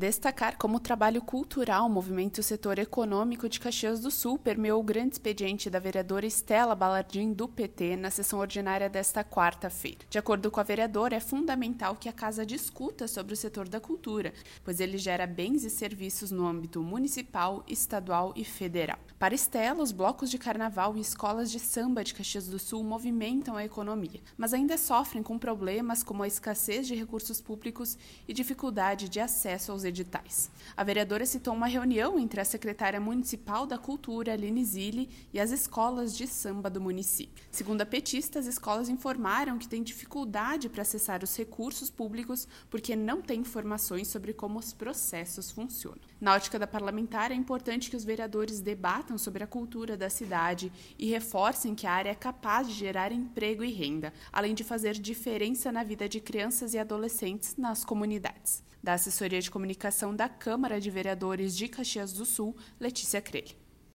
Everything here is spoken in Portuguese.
Destacar como o trabalho cultural movimenta o setor econômico de Caxias do Sul permeou o grande expediente da vereadora Estela Balardim do PT na sessão ordinária desta quarta-feira. De acordo com a vereadora, é fundamental que a casa discuta sobre o setor da cultura, pois ele gera bens e serviços no âmbito municipal, estadual e federal. Para Estela, os blocos de carnaval e escolas de samba de Caxias do Sul movimentam a economia, mas ainda sofrem com problemas como a escassez de recursos públicos e dificuldade de acesso aos editais. A vereadora citou uma reunião entre a secretária municipal da Cultura, Aline Zilli, e as escolas de samba do município. Segundo a petista, as escolas informaram que têm dificuldade para acessar os recursos públicos porque não têm informações sobre como os processos funcionam. Na ótica da parlamentar, é importante que os vereadores debatam sobre a cultura da cidade e reforcem que a área é capaz de gerar emprego e renda, além de fazer diferença na vida de crianças e adolescentes nas comunidades da Assessoria de Comunicação da Câmara de Vereadores de Caxias do Sul, Letícia Crelli.